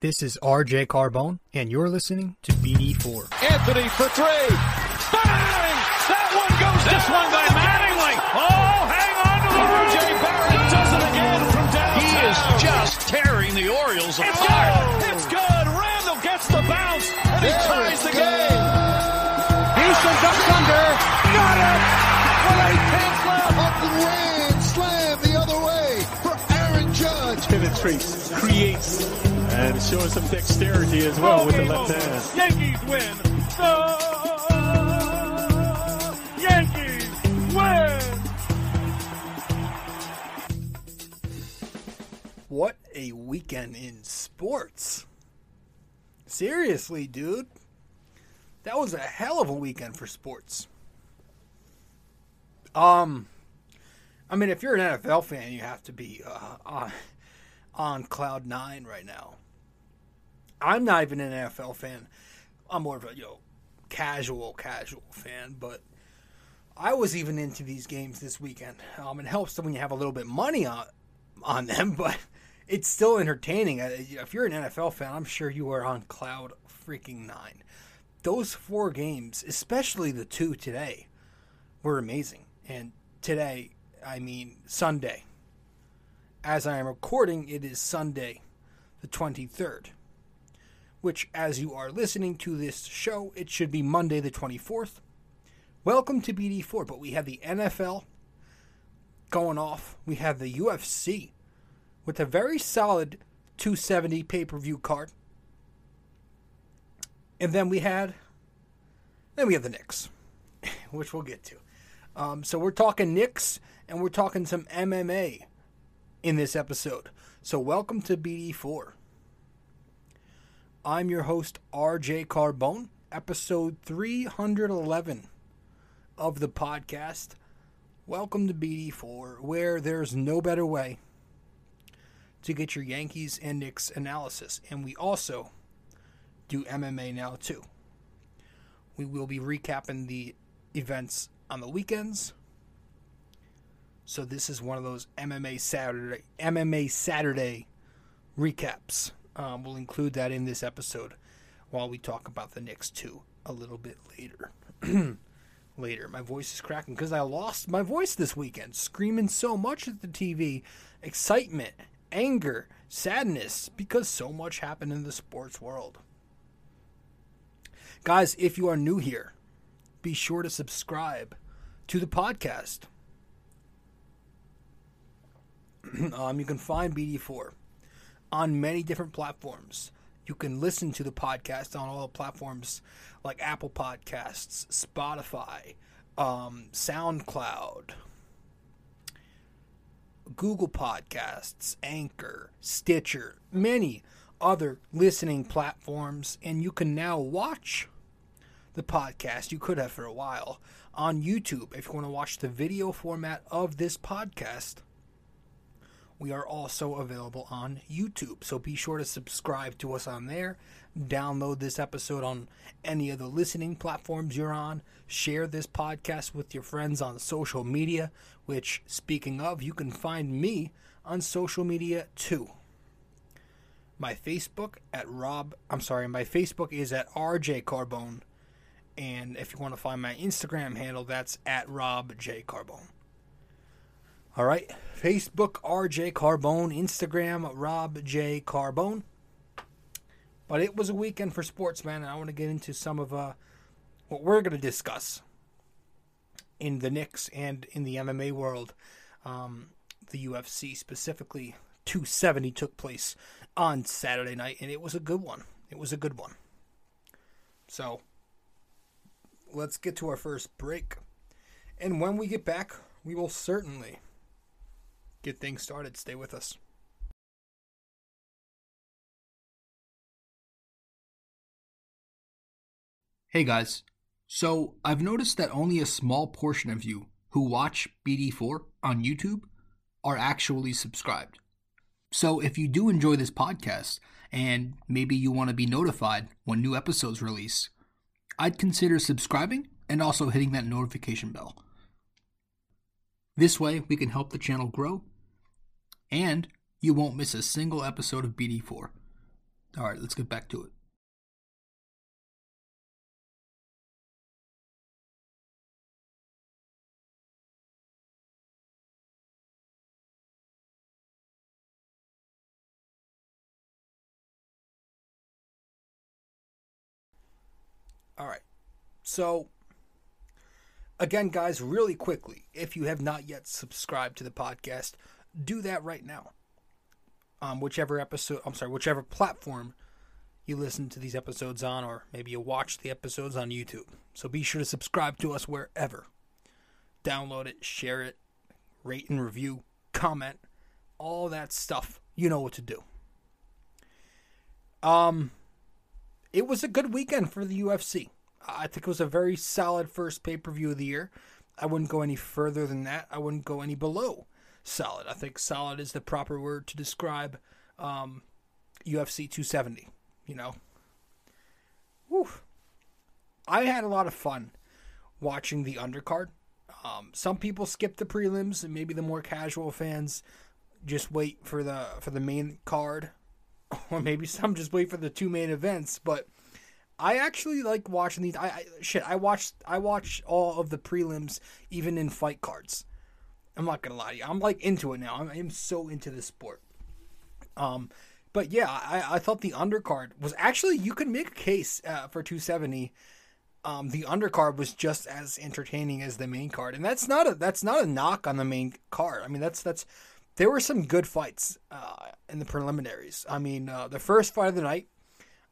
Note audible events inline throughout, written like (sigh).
This is RJ Carbone, and you're listening to BD4. Anthony for three. Bang! That one goes This down. one by Mattingly. Oh, hang on to the RJ. Barrett does it again from downtown. He is just tearing the Orioles It's apart. good. It's good. Randle gets the bounce, and he ties the game. Houston ducks under. Got it! With eight tenths left. Up and ran, slam the other way for Aaron Judge. penetrates, creates, and showing some dexterity as well with the left hand. Yankees win. The Yankees win. What a weekend in sports. Seriously, dude. That was a hell of a weekend for sports. Um I mean if you're an NFL fan, you have to be uh, on on cloud 9 right now. I'm not even an NFL fan. I'm more of a, you know, casual casual fan, but I was even into these games this weekend. Um, it helps when you have a little bit money on on them, (laughs) but it's still entertaining. If you're an NFL fan, I'm sure you are on cloud freaking nine. Those four games, especially the two today, were amazing. And today, I mean Sunday. As I am recording, it is Sunday, the 23rd. Which, as you are listening to this show, it should be Monday, the 24th. Welcome to BD4, but we have the NFL going off. We have the UFC with a very solid 270 pay per view card. And then we had, then we have the Knicks, (laughs) which we'll get to. Um, so we're talking Knicks and we're talking some MMA in this episode. So welcome to BD4. I'm your host, RJ Carbone, episode 311 of the podcast. Welcome to BD4, where there's no better way to get your Yankees and Knicks analysis. And we also do MMA now, too. We will be recapping the events on the weekends. So this is one of those MMA Saturday MMA Saturday recaps. Um, we'll include that in this episode while we talk about the Knicks too a little bit later. (clears throat) later, my voice is cracking because I lost my voice this weekend, screaming so much at the TV, excitement, anger, sadness because so much happened in the sports world. Guys, if you are new here, be sure to subscribe to the podcast. (clears throat) um, you can find BD4 on many different platforms. You can listen to the podcast on all the platforms like Apple Podcasts, Spotify, um, SoundCloud, Google Podcasts, Anchor, Stitcher, many other listening platforms. And you can now watch the podcast, you could have for a while, on YouTube if you want to watch the video format of this podcast we are also available on YouTube. So be sure to subscribe to us on there. Download this episode on any of the listening platforms you're on. Share this podcast with your friends on social media, which, speaking of, you can find me on social media too. My Facebook at Rob, I'm sorry, my Facebook is at RJ Carbone. And if you want to find my Instagram handle, that's at Rob J. Carbone. All right. Facebook, RJ Carbone. Instagram, Rob J. Carbone. But it was a weekend for sports, man, and I want to get into some of uh, what we're going to discuss in the Knicks and in the MMA world. Um, the UFC, specifically 270, took place on Saturday night, and it was a good one. It was a good one. So, let's get to our first break. And when we get back, we will certainly get things started. Stay with us. Hey guys, so I've noticed that only a small portion of you who watch BD4 on YouTube are actually subscribed. So if you do enjoy this podcast and maybe you want to be notified when new episodes release, I'd consider subscribing and also hitting that notification bell. This way, we can help the channel grow, and you won't miss a single episode of BD4. All right, let's get back to it. All right. So, again, guys, really quickly, if you have not yet subscribed to the podcast, do that right now. Um, whichever episode, I'm sorry, whichever platform you listen to these episodes on, or maybe you watch the episodes on YouTube. So be sure to subscribe to us wherever. Download it, share it, rate and review, comment, all that stuff. You know what to do. Um, it was a good weekend for the UFC. I think it was a very solid first pay per view of the year. I wouldn't go any further than that. I wouldn't go any below solid. I think solid is the proper word to describe um, UFC 270. You know, Whew. I had a lot of fun watching the undercard. Um, some people skip the prelims, and maybe the more casual fans just wait for the for the main card, (laughs) or maybe some just wait for the two main events. But I actually like watching these. I, I shit. I watched. I watched all of the prelims, even in fight cards. I'm not gonna lie to you. I'm like into it now. I'm, I'm so into this sport. Um, but yeah, I, I thought the undercard was actually you could make a case uh, for 270. Um, the undercard was just as entertaining as the main card, and that's not a that's not a knock on the main card. I mean, that's that's there were some good fights uh, in the preliminaries. I mean, uh, the first fight of the night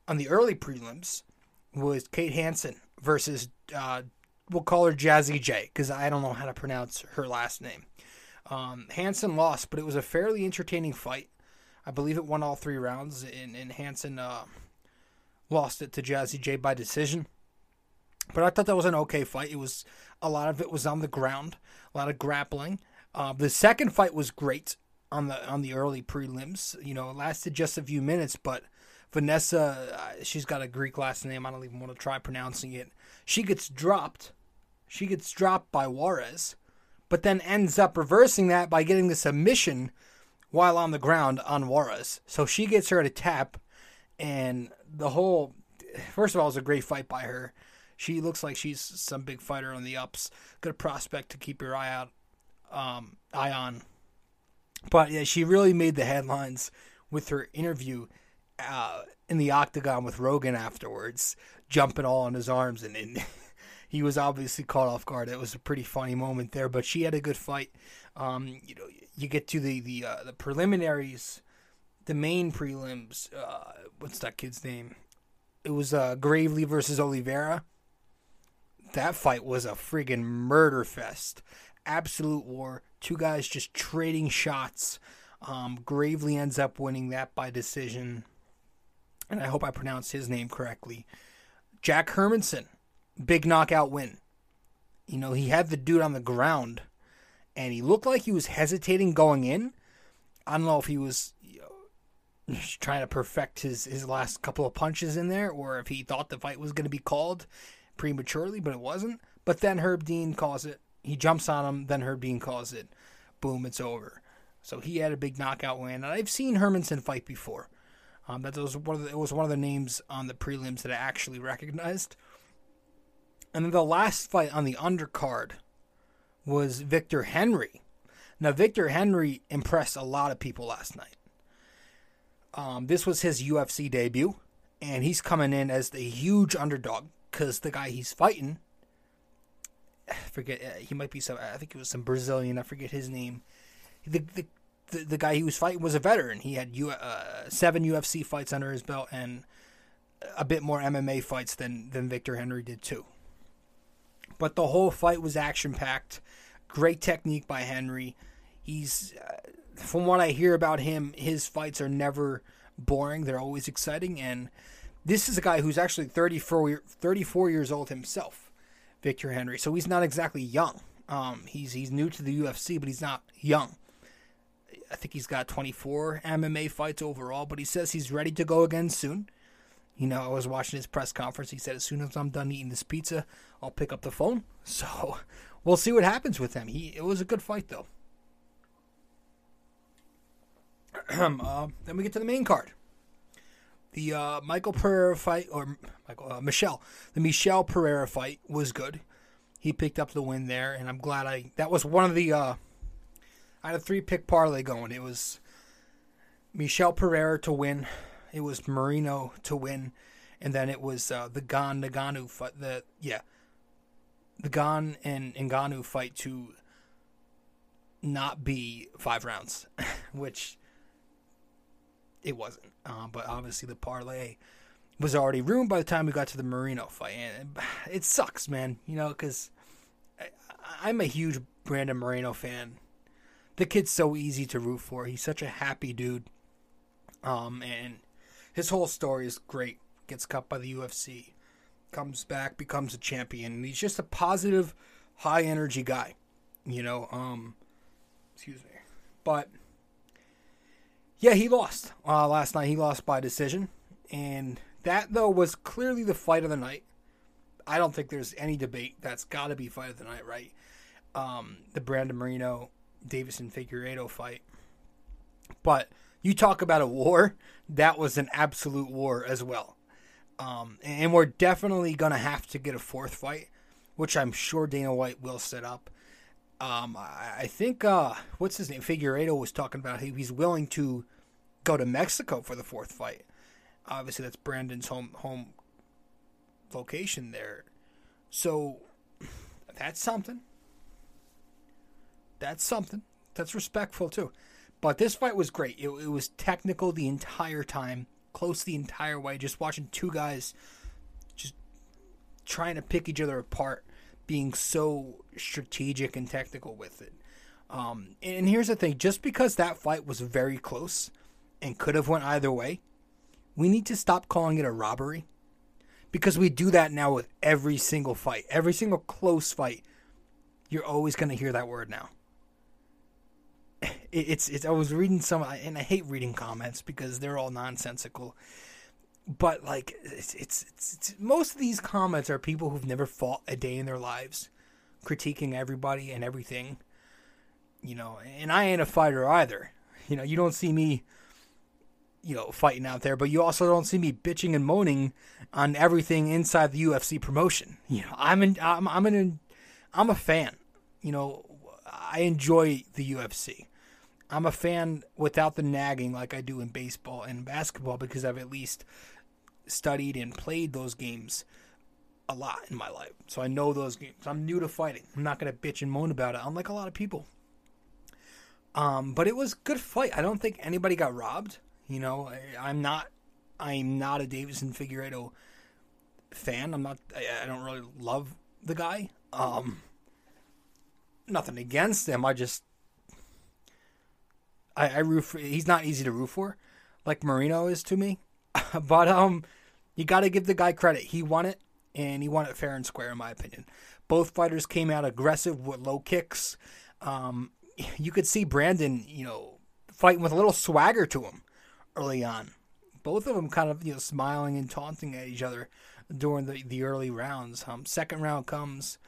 on the early prelims was Kay Hansen versus uh, we'll call her Jazzy J because I don't know how to pronounce her last name. Um, Hansen lost, but it was a fairly entertaining fight. I believe it won all three rounds, and, and Hansen uh, lost it to Jazzy J by decision. But I thought that was an okay fight. It was a lot of it was on the ground, a lot of grappling. Uh, the second fight was great on the on the early prelims. You know, it lasted just a few minutes, but Vanessa, uh, she's got a Greek last name. I don't even want to try pronouncing it. She gets dropped. She gets dropped by Juarez, but then ends up reversing that by getting the submission while on the ground on Juarez. So she gets her to tap, and the whole. First of all, it was a great fight by her. She looks like she's some big fighter on the ups. Good prospect to keep your eye out, um, eye on. But yeah, she really made the headlines with her interview uh, in the octagon with Rogan afterwards, jumping all on his arms, and, and (laughs) he was obviously caught off guard. It was a pretty funny moment there, but she had a good fight. Um, you know, you get to the the uh, the preliminaries, the main prelims. Uh, what's that kid's name? It was uh, Gravely versus Oliveira. That fight was a friggin' murder fest, absolute war. Two guys just trading shots. Um, Gravely ends up winning that by decision and I hope I pronounced his name correctly. Jack Hermansson, big knockout win. You know, he had the dude on the ground, and he looked like he was hesitating going in. I don't know if he was you know, (laughs) trying to perfect his, his last couple of punches in there, or if he thought the fight was going to be called prematurely, but it wasn't. But then Herb Dean calls it. He jumps on him, then Herb Dean calls it. Boom, it's over. So he had a big knockout win. And I've seen Hermansson fight before. Um, that was one of the, it was one of the names on the prelims that I actually recognized. And then the last fight on the undercard was Victor Henry. Now Victor Henry impressed a lot of people last night. Um, this was his UFC debut, and he's coming in as the huge underdog because the guy he's fighting, I (sighs) forget uh, he might be some. I think it was some Brazilian. I forget his name. The, the the, the guy he was fighting was a veteran. He had U, uh, seven UFC fights under his belt and a bit more MMA fights than than Victor Henry did too. But the whole fight was action packed. Great technique by Henry. He's uh, from what I hear about him, his fights are never boring. They're always exciting and this is a guy who's actually 34, 34 years old himself, Victor Henry. So he's not exactly young. Um, he's he's new to the UFC, but he's not young. I think he's got 24 MMA fights overall, but he says he's ready to go again soon. You know, I was watching his press conference. He said, as soon as I'm done eating this pizza, I'll pick up the phone. (laughs) So we'll see what happens with him. He It was a good fight, though. (clears throat) uh, then we get to the main card. The uh, Michael Pereira fight, or Michael uh, Michel, the Michel Pereira fight was good. He picked up the win there, and I'm glad I. That was one of the. Uh, I had a three pick parlay going. It was Michel Pereira to win. It was Moreno to win, and then it was uh, the Gane Ngannou fight. The yeah, the Gane and Ngannou fight to not be five rounds, (laughs) which it wasn't. Uh, but obviously the parlay was already ruined by the time we got to the Moreno fight, and (sighs) it sucks, man. You know, because I'm a huge Brandon Moreno fan. The kid's so easy to root for. He's such a happy dude. Um, and his whole story is great. Gets cut by the UFC, comes back, becomes a champion. And he's just a positive, high energy guy. You know, um, excuse me. But yeah, he lost uh, last night. He lost by decision, and that though was clearly the fight of the night. I don't think there's any debate. That's got to be fight of the night, right? Um, the Brandon Moreno, Deiveson Figueiredo fight. But you talk about a war, that was an absolute war as well. Um, and we're definitely going to have to get a fourth fight, which I'm sure Dana White will set up. Um, I, I think, uh, what's his name? Figueiredo was talking about he, he's willing to go to Mexico for the fourth fight. Obviously, that's Brandon's home home location there. So that's something. That's something. That's respectful too. But this fight was great. It, it was technical the entire time, close the entire way. Just watching two guys just trying to pick each other apart, being so strategic and technical with it. Um, and here's the thing: just because that fight was very close and could have went either way, we need to stop calling it a robbery because we do that now with every single fight, every single close fight. You're always going to hear that word now. It's it's. I was reading some, and I hate reading comments because they're all nonsensical. But like, it's it's, it's, it's most of these comments are people who've never fought a day in their lives, critiquing everybody and everything. You know, and I ain't a fighter either. You know, you don't see me you know, fighting out there, but you also don't see me bitching and moaning on everything inside the UFC promotion. You know, I'm in, I'm I'm an I'm a fan. You know, I enjoy the UFC. I'm a fan without the nagging like I do in baseball and basketball because I've at least studied and played those games a lot in my life. So I know those games. I'm new to fighting. I'm not going to bitch and moan about it, unlike a lot of people. Um, but it was good fight. I don't think anybody got robbed. You know, I, am not, I'm not a Deiveson Figueiredo fan. I'm not. I, I, don't really love the guy. Um, nothing against him. I just, I, I root for. He's not easy to root for, like Moreno is to me. (laughs) but um, you got to give the guy credit. He won it, and he won it fair and square, in my opinion. Both fighters came out aggressive with low kicks. Um, you could see Brandon, you know, fighting with a little swagger to him early on. Both of them kind of you know smiling and taunting at each other during the, the early rounds. Um, second round comes,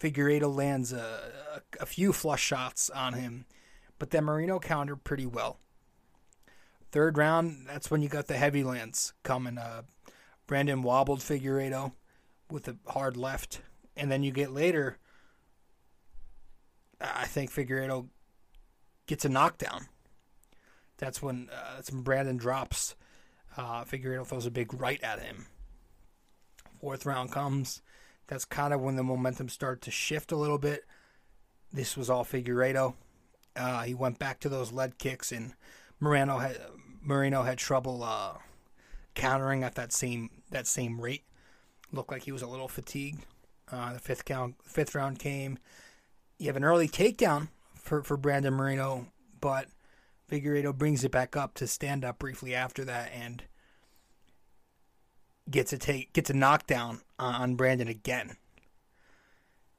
Figueiredo lands a, a, a few flush shots on him, but then Moreno countered pretty well. Third round, that's when you got the heavy lands coming. Uh, Brandon wobbled Figueiredo with a hard left, and then you get later. I think Figueiredo gets a knockdown that's when uh, that's when Brandon drops. Uh, Figueiredo throws a big right at him. Fourth round comes. That's kind of when the momentum started to shift a little bit. This was all Figueiredo. Uh, he went back to those lead kicks, and Moreno had Moreno had trouble uh, countering at that same that same rate. Looked like he was a little fatigued. Uh, the fifth count, fifth round came. You have an early takedown for for Brandon Moreno, but Figueiredo brings it back up to stand up briefly after that and gets a take gets a knockdown on Brandon again.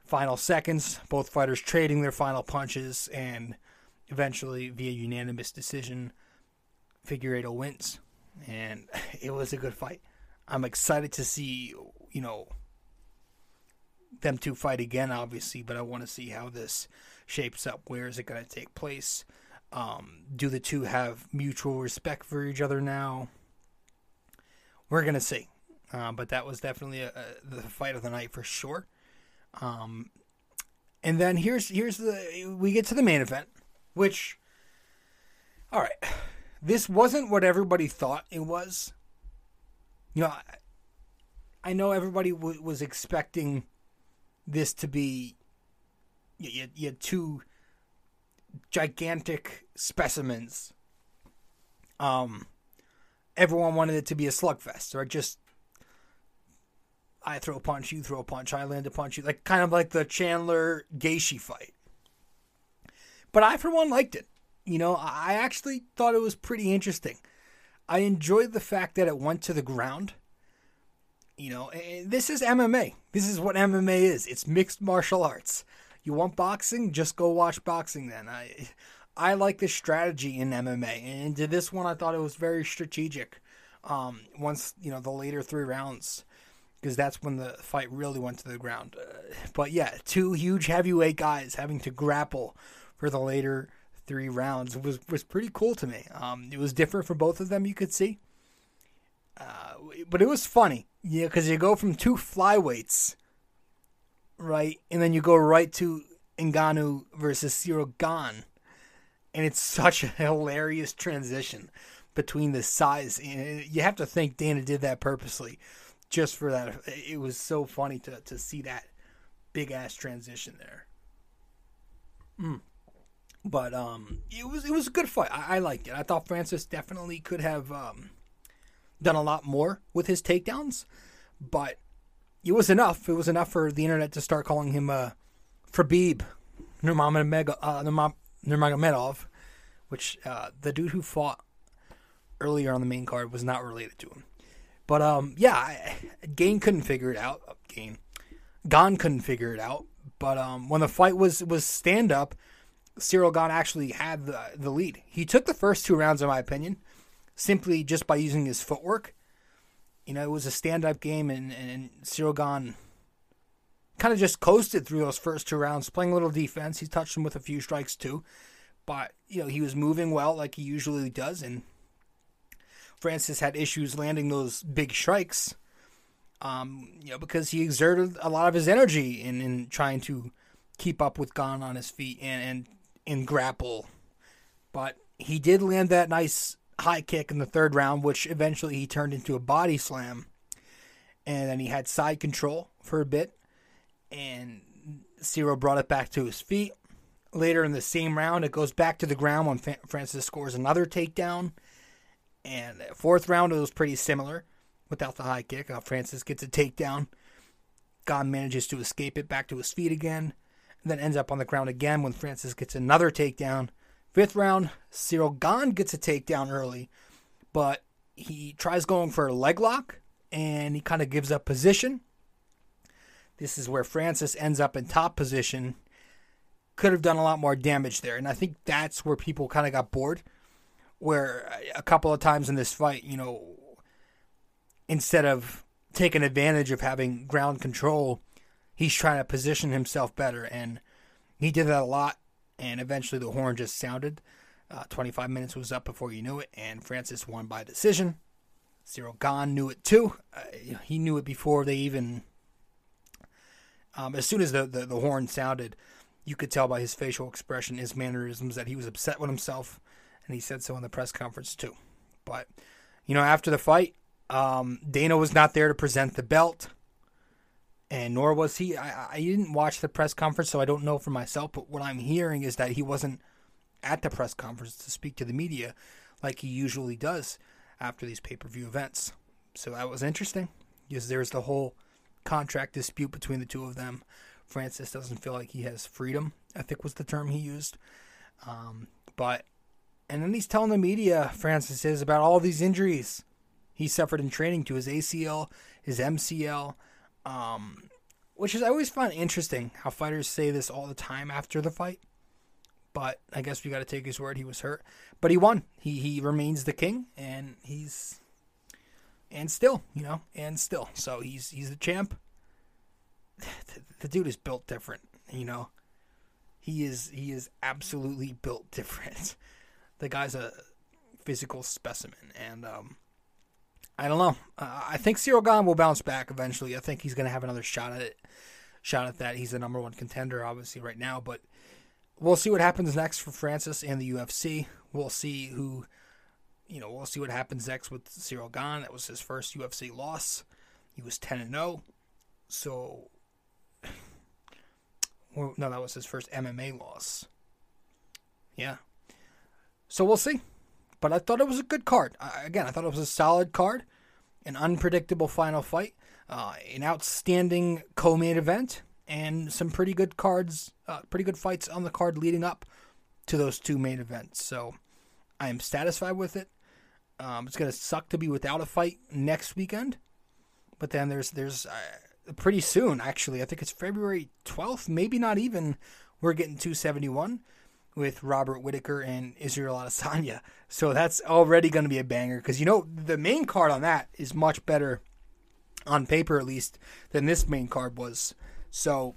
Final seconds, both fighters trading their final punches and eventually via unanimous decision Figueiredo wins. And (laughs) it was a good fight. I'm excited to see, you know, them two fight again obviously, but I want to see how this shapes up. Where is it going to take place? Um, do the two have mutual respect for each other now? we're gonna see. Uh, but that was definitely a, a, the fight of the night for sure. Um, and then here's here's the we get to the main event, which, all right, this wasn't what everybody thought it was. You know, I, I know everybody w- was expecting this to be you, you, two gigantic specimens. Um, everyone wanted it to be a slugfest, or just I throw a punch, you throw a punch, I land a punch, you like kind of like the Chandler Gaethje fight. But I, for one, liked it. You know, I actually thought it was pretty interesting. I enjoyed the fact that it went to the ground. You know, this is MMA. This is what MMA is. It's mixed martial arts. You want boxing? Just go watch boxing then. I I like the strategy in MMA. And to this one I thought it was very strategic. Um, once, you know, the later three rounds because that's when the fight really went to the ground. Uh, but yeah, two huge heavyweight guys having to grapple for the later three rounds was was pretty cool to me. Um, it was different for both of them, you could see. Uh, but it was funny, yeah, because you go from two flyweights, right, and then you go right to Ngannou versus Ciryl Gane, and it's (laughs) such a hilarious transition between the size. And you have to think Dana did that purposely just for that. It was so funny to, to see that big ass transition there. Mm. But um, it was it was a good fight. I, I, liked it. I thought Francis definitely could have um, done a lot more with his takedowns, but it was enough. It was enough for the internet to start calling him uh, Fabib Nurmagomedov, uh, which uh, the dude who fought earlier on the main card was not related to him. But um, yeah, Gane couldn't figure it out. Gane, Gane couldn't figure it out. But um, when the fight was was stand up, Ciryl Gane actually had the the lead. He took the first two rounds, in my opinion, simply just by using his footwork. You know, it was a stand up game, and and Ciryl Gane kind of just coasted through those first two rounds, playing a little defense. He touched him with a few strikes too, but you know he was moving well like he usually does, and Francis had issues landing those big strikes, um, you know, because he exerted a lot of his energy in, in trying to keep up with Gane on his feet and, and in grapple. But he did land that nice high kick in the third round, which eventually he turned into a body slam. And then he had side control for a bit. And Ciryl brought it back to his feet. Later in the same round, it goes back to the ground when Francis scores another takedown. And fourth round, it was pretty similar without the high kick. Uh, Francis gets a takedown. Gane manages to escape it back to his feet again. Then ends up on the ground again when Francis gets another takedown. Fifth round, Ciryl Gane gets a takedown early, but he tries going for a leg lock and he kind of gives up position. This is where Francis ends up in top position. Could have done a lot more damage there. And I think that's where people kind of got bored where a couple of times in this fight, you know, instead of taking advantage of having ground control, he's trying to position himself better. And he did that a lot. And eventually the horn just sounded. Uh, 25 minutes was up before you knew it. And Francis won by decision. Ciryl Gane knew it too. Uh, he knew it before they even. Um, as soon as the, the, the horn sounded, you could tell by his facial expression, his mannerisms, that he was upset with himself and he said so in the press conference too. But you know, after the fight, um, Dana was not there to present the belt, and nor was he. I, I didn't watch the press conference, so I don't know for myself. But what I'm hearing is that he wasn't at the press conference to speak to the media like he usually does after these pay per view events. So that was interesting because there's the whole contract dispute between the two of them. Francis doesn't feel like he has freedom, I think was the term he used. Um, but and then he's telling the media, Francis is, about all these injuries he suffered in training to his ACL, his MCL, um, which is I always find interesting how fighters say this all the time after the fight. But I guess we got to take his word. He was hurt, but he won. He he remains the king, and he's and still, you know, and still. So he's he's the champ. The, (sighs) the dude is built different, you know. He is he is absolutely built different (laughs) the guy's a physical specimen, and um, I don't know. Uh, I think Ciryl Gane will bounce back eventually. I think he's going to have another shot at it. Shot at that. He's the number one contender, obviously, right now. But we'll see what happens next for Francis and the UFC. We'll see who, you know, we'll see what happens next with Ciryl Gane. That was his first UFC loss. He was 10 and 0. So, (sighs) well, no, that was his first MMA loss. Yeah. So we'll see. But I thought it was a good card. Again, I thought it was a solid card, an unpredictable final fight, uh, an outstanding co-main event, and some pretty good cards, uh, pretty good fights on the card leading up to those two main events. So I am satisfied with it. Um, it's gonna suck to be without a fight next weekend, but then there's there's uh, pretty soon actually. I think it's February 12th, maybe not even. We're getting 271 with Robert Whitaker and Israel Adesanya. So that's already going to be a banger because you know the main card on that is much better on paper at least than this main card was. So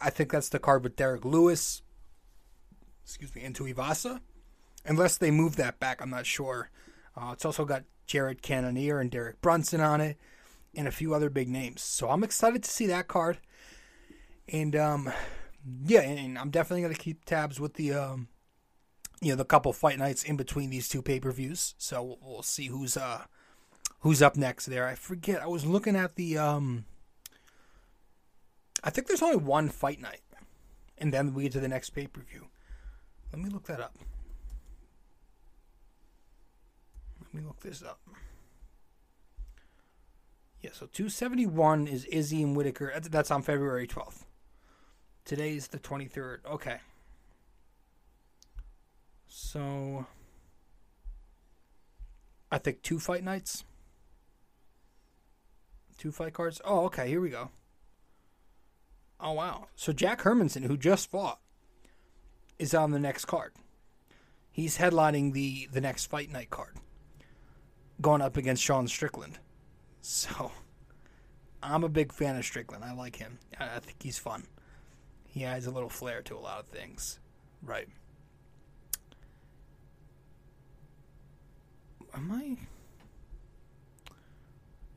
I think that's the card with Derrick Lewis, excuse me, into Ivasa. Unless they move that back, I'm not sure. Uh, it's also got Jared Cannonier and Derek Brunson on it, and a few other big names. So I'm excited to see that card. And um, yeah, and I'm definitely gonna keep tabs with the um, you know, the couple fight nights in between these two pay per views. So we'll see who's uh who's up next there. I forget. I was looking at the um. I think there's only one fight night, and then we get to the next pay per view. Let me look that up. Let me look this up. Yeah, so 271 is Izzy and Whitaker. That's on February 12th. Today's the 23rd. Okay. So I think two fight nights. Two fight cards. Oh, okay, here we go. Oh wow. So Jack Hermansson, who just fought, is on the next card. He's headlining the the next fight night card. Going up against Sean Strickland. So I'm a big fan of Strickland. I like him. I think he's fun. He adds a little flair to a lot of things. Right. Am I?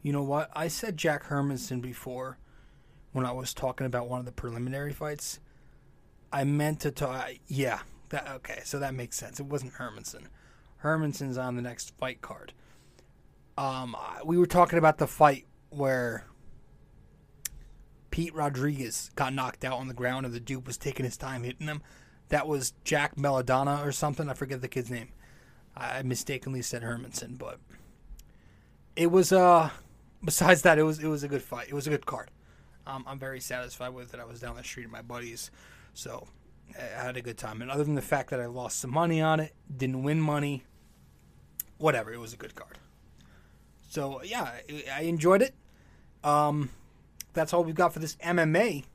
You know what? I said Jack Hermansson before when I was talking about one of the preliminary fights. I meant to talk. Yeah, that okay. So that makes sense. It wasn't Hermansson. Hermansson's on the next fight card. Um, we were talking about the fight where Pete Rodriguez got knocked out on the ground and the dude was taking his time hitting him. That was Jack Maidana or something. I forget the kid's name. I mistakenly said Hermansson, but it was uh (laughs) besides that it was it was a good fight. It was a good card. Um, I'm very satisfied with it. I was down the street with my buddies, so I had a good time. And other than the fact that I lost some money on it, didn't win money, whatever, it was a good card. So yeah, I enjoyed it. Um, that's all we've got for this MMA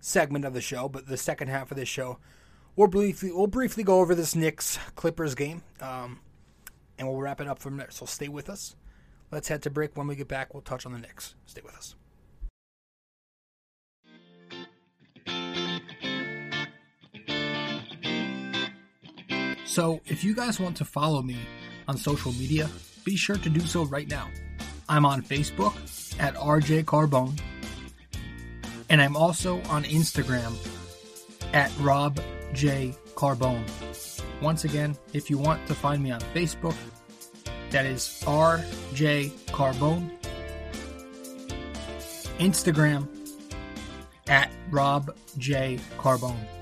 segment of the show. But the second half of this show, we'll briefly we'll briefly go over this Knicks Clippers game, um, and we'll wrap it up from there. So stay with us. Let's head to break. When we get back, we'll touch on the Knicks. Stay with us. So, if you guys want to follow me on social media, be sure to do so right now. I'm on Facebook at RJ Carbone, and I'm also on Instagram at Rob J Carbone. Once again, if you want to find me on Facebook, that is RJ Carbone. Instagram at Rob J Carbone.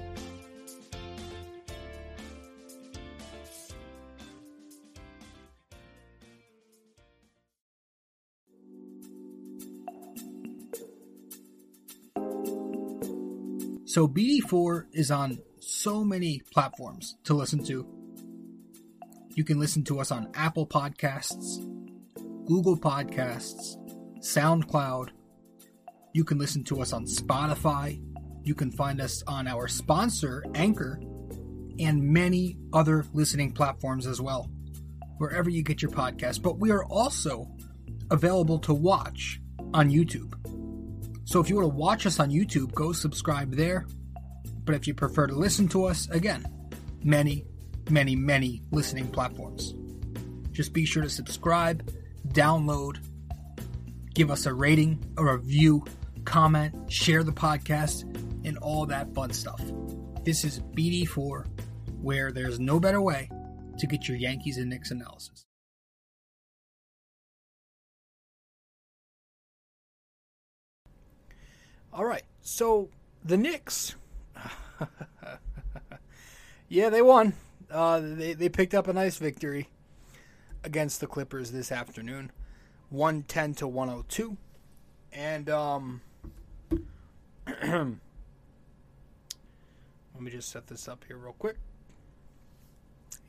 So BD4 is on so many platforms to listen to. You can listen to us on Apple Podcasts, Google Podcasts, SoundCloud. You can listen to us on Spotify. You can find us on our sponsor, Anchor, and many other listening platforms as well, wherever you get your podcast. But we are also available to watch on YouTube. So if you want to watch us on YouTube, go subscribe there. But if you prefer to listen to us, again, many, many, many listening platforms. Just be sure to subscribe, download, give us a rating, a review, comment, share the podcast, and all that fun stuff. This is BD4, where there's no better way to get your Yankees and Knicks analysis. All right, so the Knicks. (laughs) yeah, they won. Uh, they they picked up a nice victory against the Clippers this afternoon, one ten to one hundred two, and um. (clears throat) let me just set this up here real quick.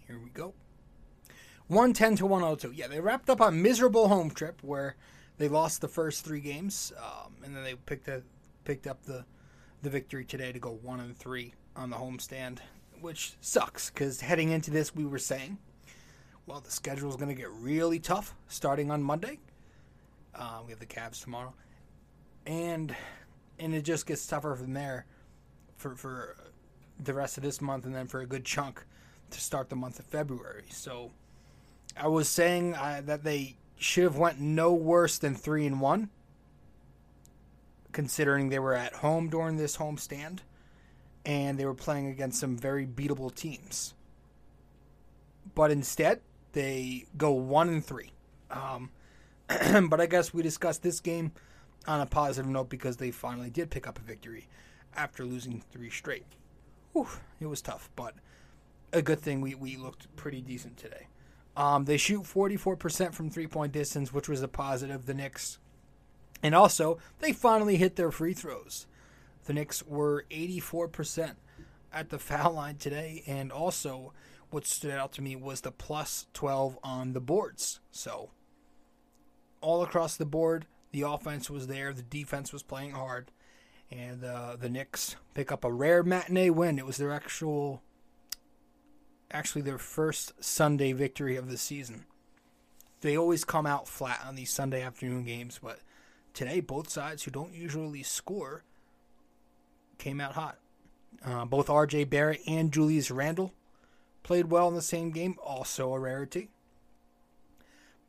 Here we go. 110 to 102. Yeah, they wrapped up a miserable home trip where they lost the first three games, um, and then they picked a, picked up the the victory today to go one and three on the homestand, which sucks because heading into this we were saying, well, the schedule is going to get really tough starting on Monday. Uh, we have the Cavs tomorrow, and and it just gets tougher from there for for the rest of this month, and then for a good chunk to start the month of February. So I was saying uh, that they should have went no worse than three and one considering they were at home during this homestand and they were playing against some very beatable teams. But instead, they go one and three. Um, (clears throat) but I guess we discussed this game on a positive note because they finally did pick up a victory after losing three straight. Whew, it was tough, but a good thing we, we looked pretty decent today. Um, they shoot 44% from three point distance, which was a positive. The Knicks and also, they finally hit their free throws. The Knicks were 84% at the (laughs) foul line today, and also what stood out to me was the plus 12 on the boards. So, all across the board, the offense was there, the defense was playing hard, and uh, the Knicks pick up a rare matinee win. It was their actual, actually their first Sunday victory of the season. They always come out flat on these Sunday afternoon games, but today, both sides who don't usually score came out hot. Uh, both R.J. Barrett and Julius Randle played well in the same game, also a rarity.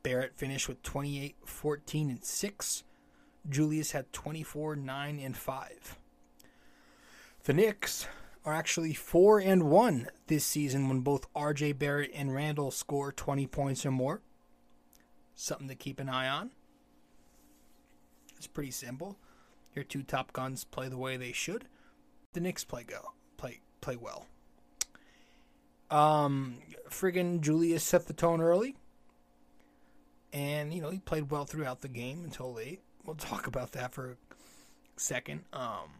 Barrett finished with 28, 14, and 6. Julius had 24, 9, and 5. The Knicks are actually 4 and 1 this season when both RJ Barrett and Randle score 20 points or more. Something to keep an eye on. It's pretty simple. Your two top guns play the way they should. The Knicks play go play play well. Um, friggin' Julius set the tone early, and you know he played well throughout the game until late. We'll talk about that for a second. Um,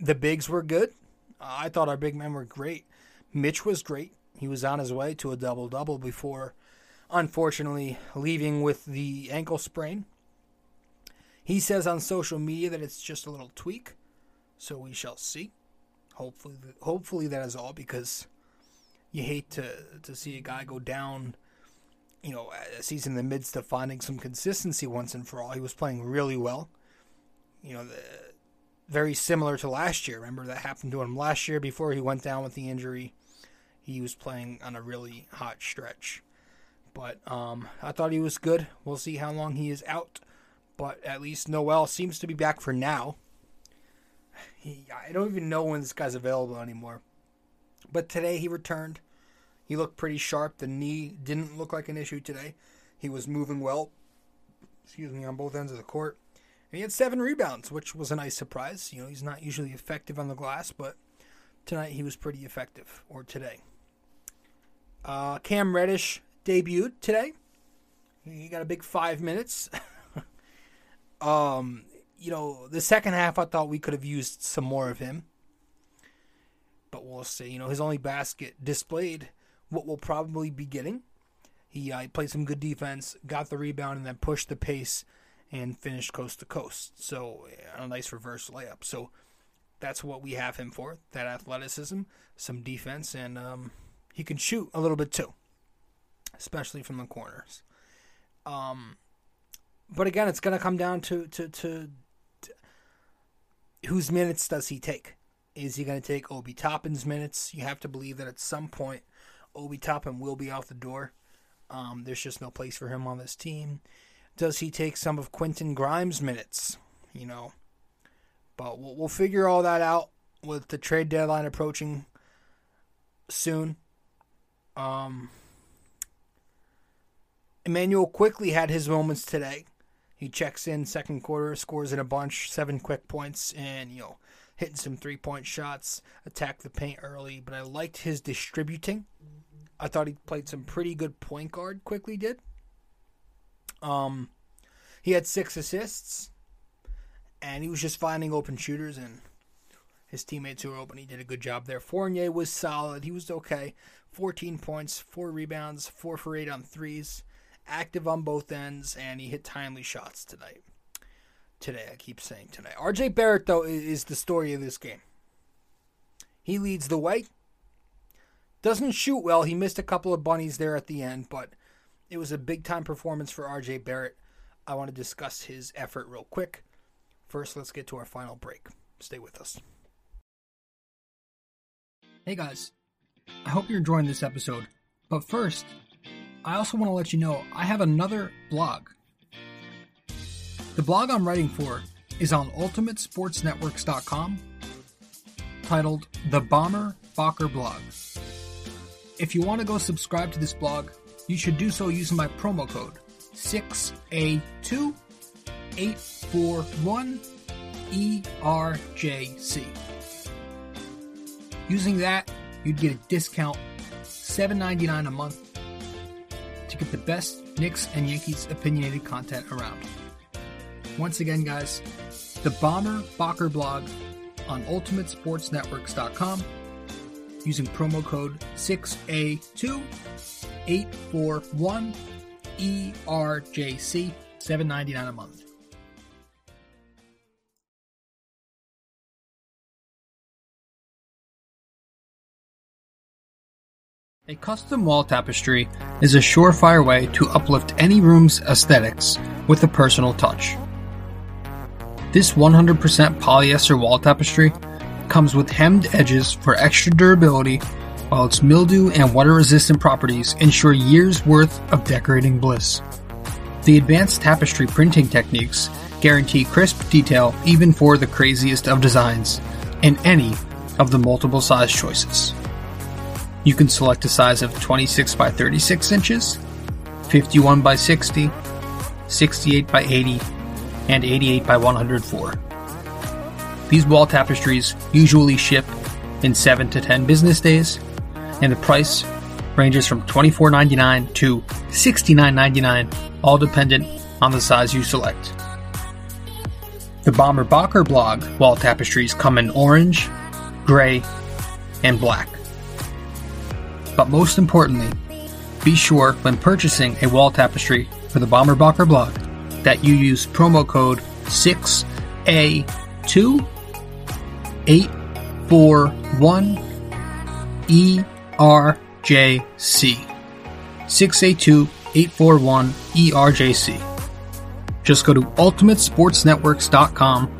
the bigs were good. I thought our big men were great. Mitch was great. He was on his way to a double double before, unfortunately, leaving with the ankle sprain. He says on social media that it's just a little tweak, so we shall see. Hopefully, hopefully that is all because you hate to to see a guy go down. You know, as he's in the midst of finding some consistency once and for all. He was playing really well. You know, the, very similar to last year. Remember that happened to him last year before he went down with the injury. He was playing on a really hot stretch. But um, I thought he was good. We'll see how long he is out but at least Noel seems to be back for now. He, I don't even know when this guy's available anymore. But today he returned. He looked pretty sharp. The knee didn't look like an issue today. He was moving well. Excuse me, on both ends of the court. And he had seven rebounds, which was a nice surprise. You know, he's not usually effective on the glass, but tonight he was pretty effective, or today. Uh, Cam Reddish debuted today. He got a big five minutes. (laughs) Um, you know, the second half, I thought we could have used some more of him. But we'll see. You know, his only basket displayed what we'll probably be getting. He, uh, he played some good defense, got the rebound, and then pushed the pace and finished coast to coast. So, a nice reverse layup. So, that's what we have him for that athleticism, some defense, and um, he can shoot a little bit too, especially from the corners. Um, but again, it's going to come down to, to, to, to, whose minutes does he take? Is he going to take Obi Toppin's minutes? You have to believe that at some point, Obi Toppin will be out the door. Um, there's just no place for him on this team. Does he take some of Quentin Grimes' minutes? You know, but we'll, we'll figure all that out with the trade deadline approaching soon. Um, Immanuel Quickley had his moments today. He checks in second quarter, scores in a bunch, seven quick points, and you know, hitting some three point shots, attacked the paint early. But I liked his distributing. I thought he played some pretty good point guard. Quickley did. Um, he had six assists, and he was just finding open shooters, and his teammates who were open, he did a good job there. Fournier was solid. He was okay. 14 points, four rebounds, four for eight on threes active on both ends, and he hit timely shots tonight. Today, I keep saying tonight. RJ Barrett, though, is the story of this game. He leads the way. Doesn't shoot well. He missed a couple of bunnies there at the end, but it was a big time performance for RJ Barrett. I want to discuss his effort real quick. First, let's get to our final break. Stay with us. Hey guys, I hope you're enjoying this episode. But first, I also want to let you know I have another blog. The blog I'm writing for is on ultimatesportsnetworks.com titled The Bomber Bocker Blog. If you want to go subscribe to this blog, you should do so using my promo code 6A2841ERJC. Using that, you'd get a discount $7.99 a month to get the best Knicks and Yankees opinionated content around. Once again, guys, the Bomber Bocker blog on UltimateSportsNetworks.com using promo code 6A2841ERJC, $7.99 a month. A custom wall tapestry is a surefire way to uplift any room's aesthetics with a personal touch. This 100% polyester wall tapestry comes with hemmed edges for extra durability, while its mildew and water resistant properties ensure years worth of decorating bliss. The advanced tapestry printing techniques guarantee crisp detail even for the craziest of designs in any of the multiple size choices. You can select a size of 26 by 36 inches, 51 by 60, 68 by 80, and 88 by 104. These wall tapestries usually ship in 7 to 10 business days, and the price ranges from $24.99 to $69.99, all dependent on the size you select. The Bomber Bocker blog wall tapestries come in orange, gray, and black. But most importantly, be sure when purchasing a wall tapestry for the Bomber Bocker blog that you use promo code 6A2841ERJC. 6A2841ERJC. Just go to ultimatesportsnetworks.com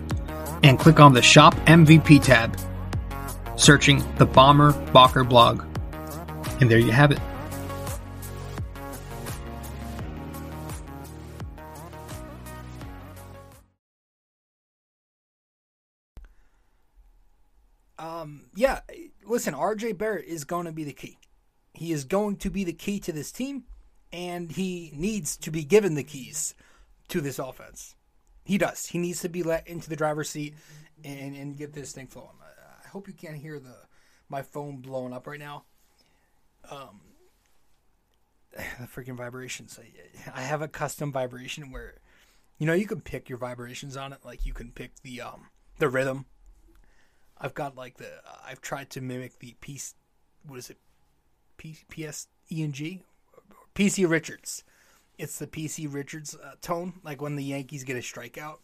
and click on the Shop MVP tab, searching the Bomber Bocker blog. And there you have it. Um, yeah, listen, RJ Barrett is going to be the key. He is going to be the key to this team, and he needs to be given the keys to this offense. He does. He needs to be let into the driver's seat and, and get this thing flowing. I hope you can't hear the my phone blowing up right now. Um, the freaking vibrations. I, I have a custom vibration where, you know, you can pick your vibrations on it. Like you can pick the um the rhythm. I've got like the I've tried to mimic the piece. What is it? P, PS ENG, PC Richards. It's the PC Richards uh, tone. Like when the Yankees get a strikeout,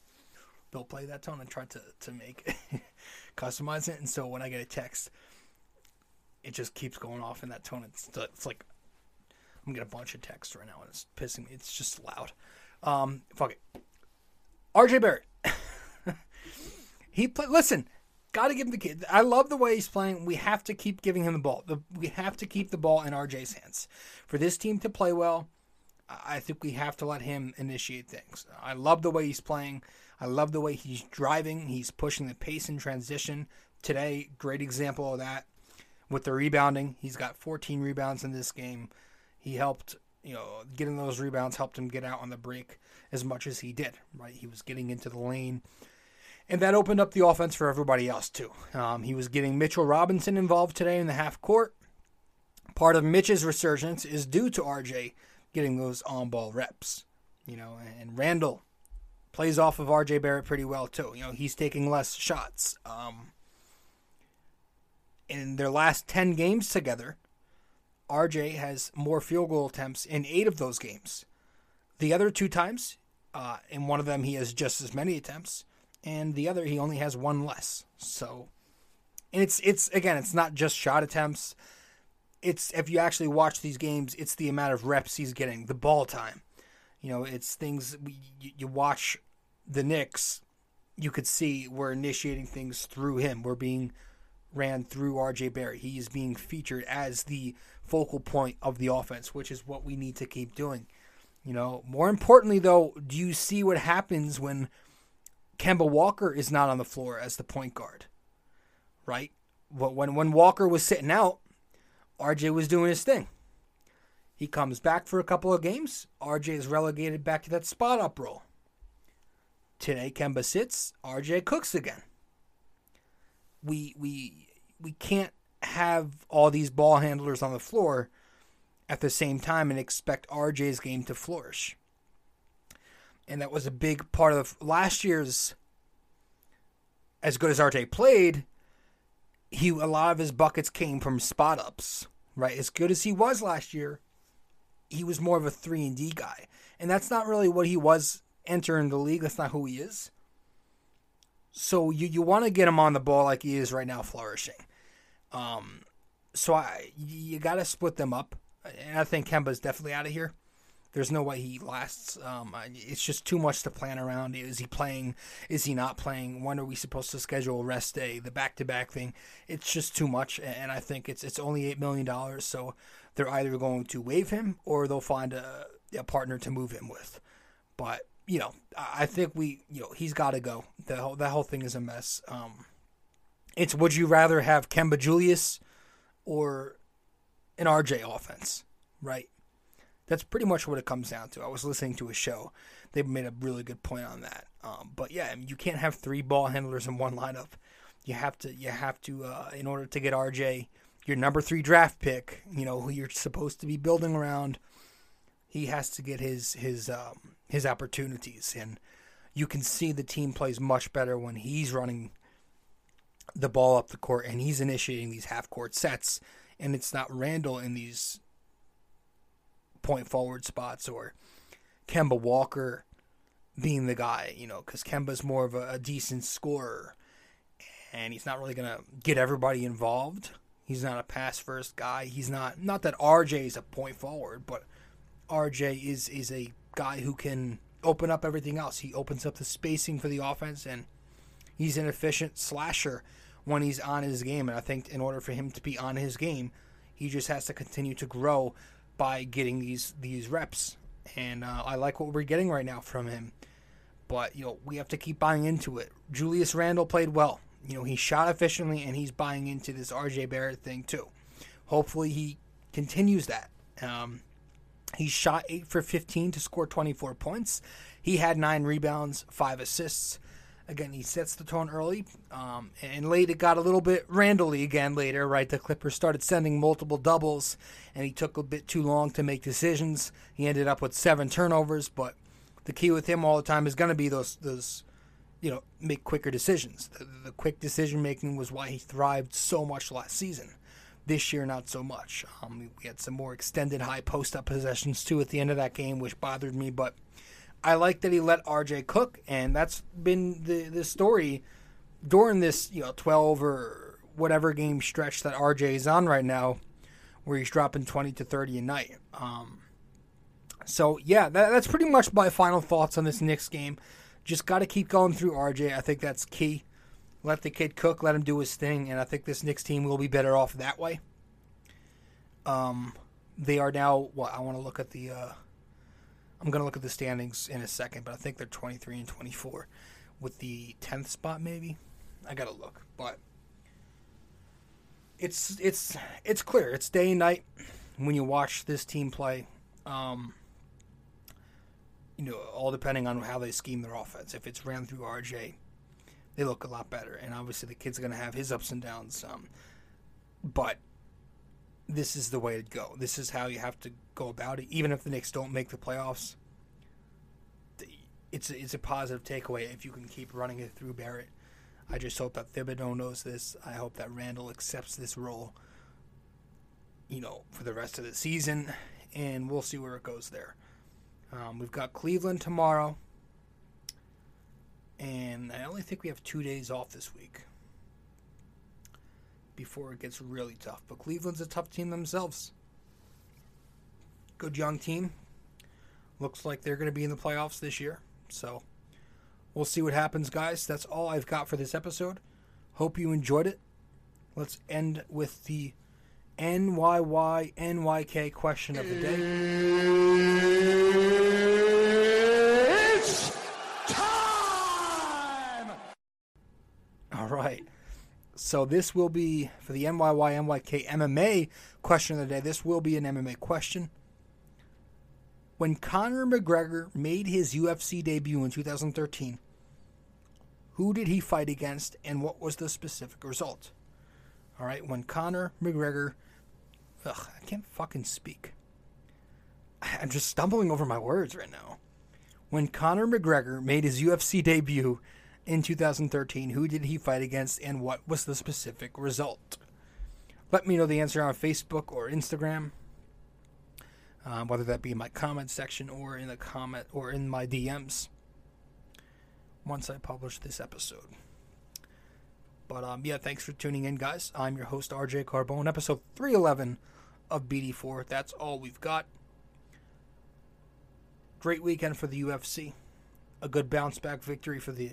they'll play that tone and try to to make (laughs) customize it. And so when I get a text, it just keeps going off in that tone. It's it's like I'm getting a bunch of text right now and it's pissing me. It's just loud. Um, fuck it. RJ Barrett. (laughs) he play. Listen, got to give him the kid. I love the way he's playing. We have to keep giving him the ball. The, we have to keep the ball in RJ's hands for this team to play well. I think we have to let him initiate things. I love the way he's playing. I love the way he's driving. He's pushing the pace in transition. Today, great example of that with the rebounding. He's got 14 rebounds in this game. He helped, you know, getting those rebounds helped him get out on the break as much as he did, right? He was getting into the lane. And that opened up the offense for everybody else, too. Um, he was getting Mitchell Robinson involved today in the half court. Part of Mitch's resurgence is due to RJ getting those on ball reps, you know, and Randle plays off of RJ Barrett pretty well, too. You know, he's taking less shots. Um, in their last 10 games together, RJ has more field goal attempts in eight of those games. The other two times, uh, in one of them, he has just as many attempts, and the other, he only has one less. So, and it's it's again, it's not just shot attempts. It's if you actually watch these games, it's the amount of reps he's getting, the ball time. You know, it's things you, you watch the Knicks, you could see we're initiating things through him. We're being ran through RJ Barrett. He is being featured as the focal point of the offense, which is what we need to keep doing. You know, more importantly though, do you see what happens when Kemba Walker is not on the floor as the point guard? Right? But When when Walker was sitting out, RJ was doing his thing. He comes back for a couple of games. RJ is relegated back to that spot up role. Today Kemba sits, RJ cooks again we we we can't have all these ball handlers on the floor at the same time and expect RJ's game to flourish. And that was a big part of last year's as good as RJ played, he a lot of his buckets came from spot ups, right? As good as he was last year, he was more of a 3 and D guy. And that's not really what he was entering the league. That's not who he is. So you, you want to get him on the ball like he is right now, flourishing. Um, so I you got to split them up, and I think Kemba's definitely out of here. There's no way he lasts. Um, it's just too much to plan around. Is he playing? Is he not playing? When are we supposed to schedule rest day? The back to back thing. It's just too much, and I think it's it's only eight million dollars. So they're either going to waive him or they'll find a, a partner to move him with. But you know, I think we, you know, he's got to go. The whole that whole thing is a mess. Um, it's would you rather have Kemba Julius or an RJ offense, right? That's pretty much what it comes down to. I was listening to a show; they made a really good point on that. Um, but yeah, I mean, you can't have three ball handlers in one lineup. You have to, you have to, uh, in order to get RJ, your number three draft pick, you know, who you're supposed to be building around he has to get his his um, his opportunities, and you can see the team plays much better when he's running the ball up the court and he's initiating these half court sets, and it's not Randle in these point forward spots or Kemba Walker being the guy, you know, because Kemba's more of a, a decent scorer, and he's not really gonna get everybody involved. He's not a pass first guy. He's not not that RJ is a point forward, but RJ is is a guy who can open up everything else. He opens up the spacing for the offense, and he's an efficient slasher when he's on his game. And I think in order for him to be on his game, he just has to continue to grow by getting these these reps. And uh, I like what we're getting right now from him. But you know we have to keep buying into it. Julius Randle played well. You know he shot efficiently, and he's buying into this RJ Barrett thing too. Hopefully he continues that. Um, he shot 8 for 15 to score 24 points. He had 9 rebounds, 5 assists. Again, he sets the tone early. Um, and late, it got a little bit Randally again later, right? The Clippers started sending multiple doubles, and he took a bit too long to make decisions. He ended up with seven turnovers, but the key with him all the time is going to be those, those, you know, make quicker decisions. The, the quick decision making was why he thrived so much last season. This year, not so much. Um, we had some more extended high post up possessions too at the end of that game, which bothered me. But I like that he let RJ cook, and that's been the the story during this you know 12 or whatever game stretch that RJ is on right now, where he's dropping 20 to 30 a night. Um, so yeah, that, that's pretty much my final thoughts on this Knicks game. Just got to keep going through RJ. I think that's key. Let the kid cook, let him do his thing, and I think this Knicks team will be better off that way. Um, they are now. What I want to look at the uh, I'm gonna look at the standings in a second, but I think they're 23 and 24, with the 10th spot maybe. I gotta look, but it's it's it's clear. It's day and night when you watch this team play. Um, you know, all depending on how they scheme their offense. If it's ran through RJ, they look a lot better, and obviously the kid's gonna have his ups and downs. Um, but this is the way to go. This is how you have to go about it. Even if the Knicks don't make the playoffs, it's a, it's a positive takeaway if you can keep running it through Barrett. I just hope that Thibodeau knows this. I hope that Randle accepts this role, you know, for the rest of the season, and we'll see where it goes there. Um, we've got Cleveland tomorrow, and I only think we have two days off this week before it gets really tough. But Cleveland's a tough team themselves. Good young team. Looks like they're going to be in the playoffs this year. So we'll see what happens, guys. That's all I've got for this episode. Hope you enjoyed it. Let's end with the NYY NYK question of the day. It's time! All right. So this will be for the NYY NYK MMA question of the day. This will be an MMA question. When Conor McGregor made his UFC debut in 2013, who did he fight against and what was the specific result? All right, when Conor McGregor, ugh, I can't fucking speak. (laughs) I'm just stumbling over my words right now. When Conor McGregor made his UFC debut in 2013, who did he fight against and what was the specific result? Let me know the answer on Facebook or Instagram um, whether that be in my comment section or in the comment or in my DMs once I publish this episode. But um, yeah, thanks for tuning in, guys. I'm your host, RJ Carbone, episode 311 of BD4. That's all we've got. Great weekend for the UFC. A good bounce back victory for the,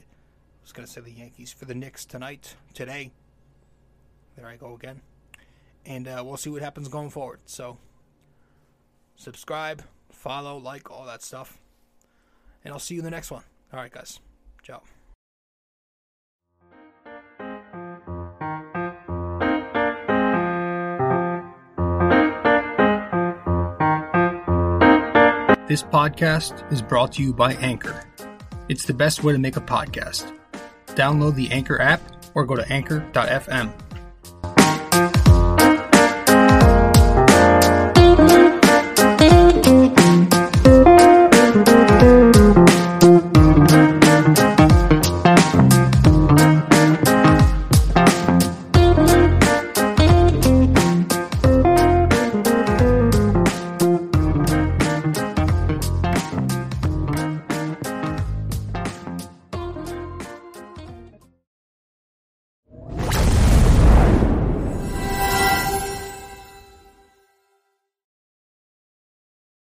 was going to say the Yankees, for the Knicks tonight, today. There I go again. And uh, we'll see what happens going forward. So, subscribe, follow, like, all that stuff. And I'll see you in the next one. All right, guys. Ciao. This podcast is brought to you by Anchor. It's the best way to make a podcast. Download the Anchor app or go to anchor.fm.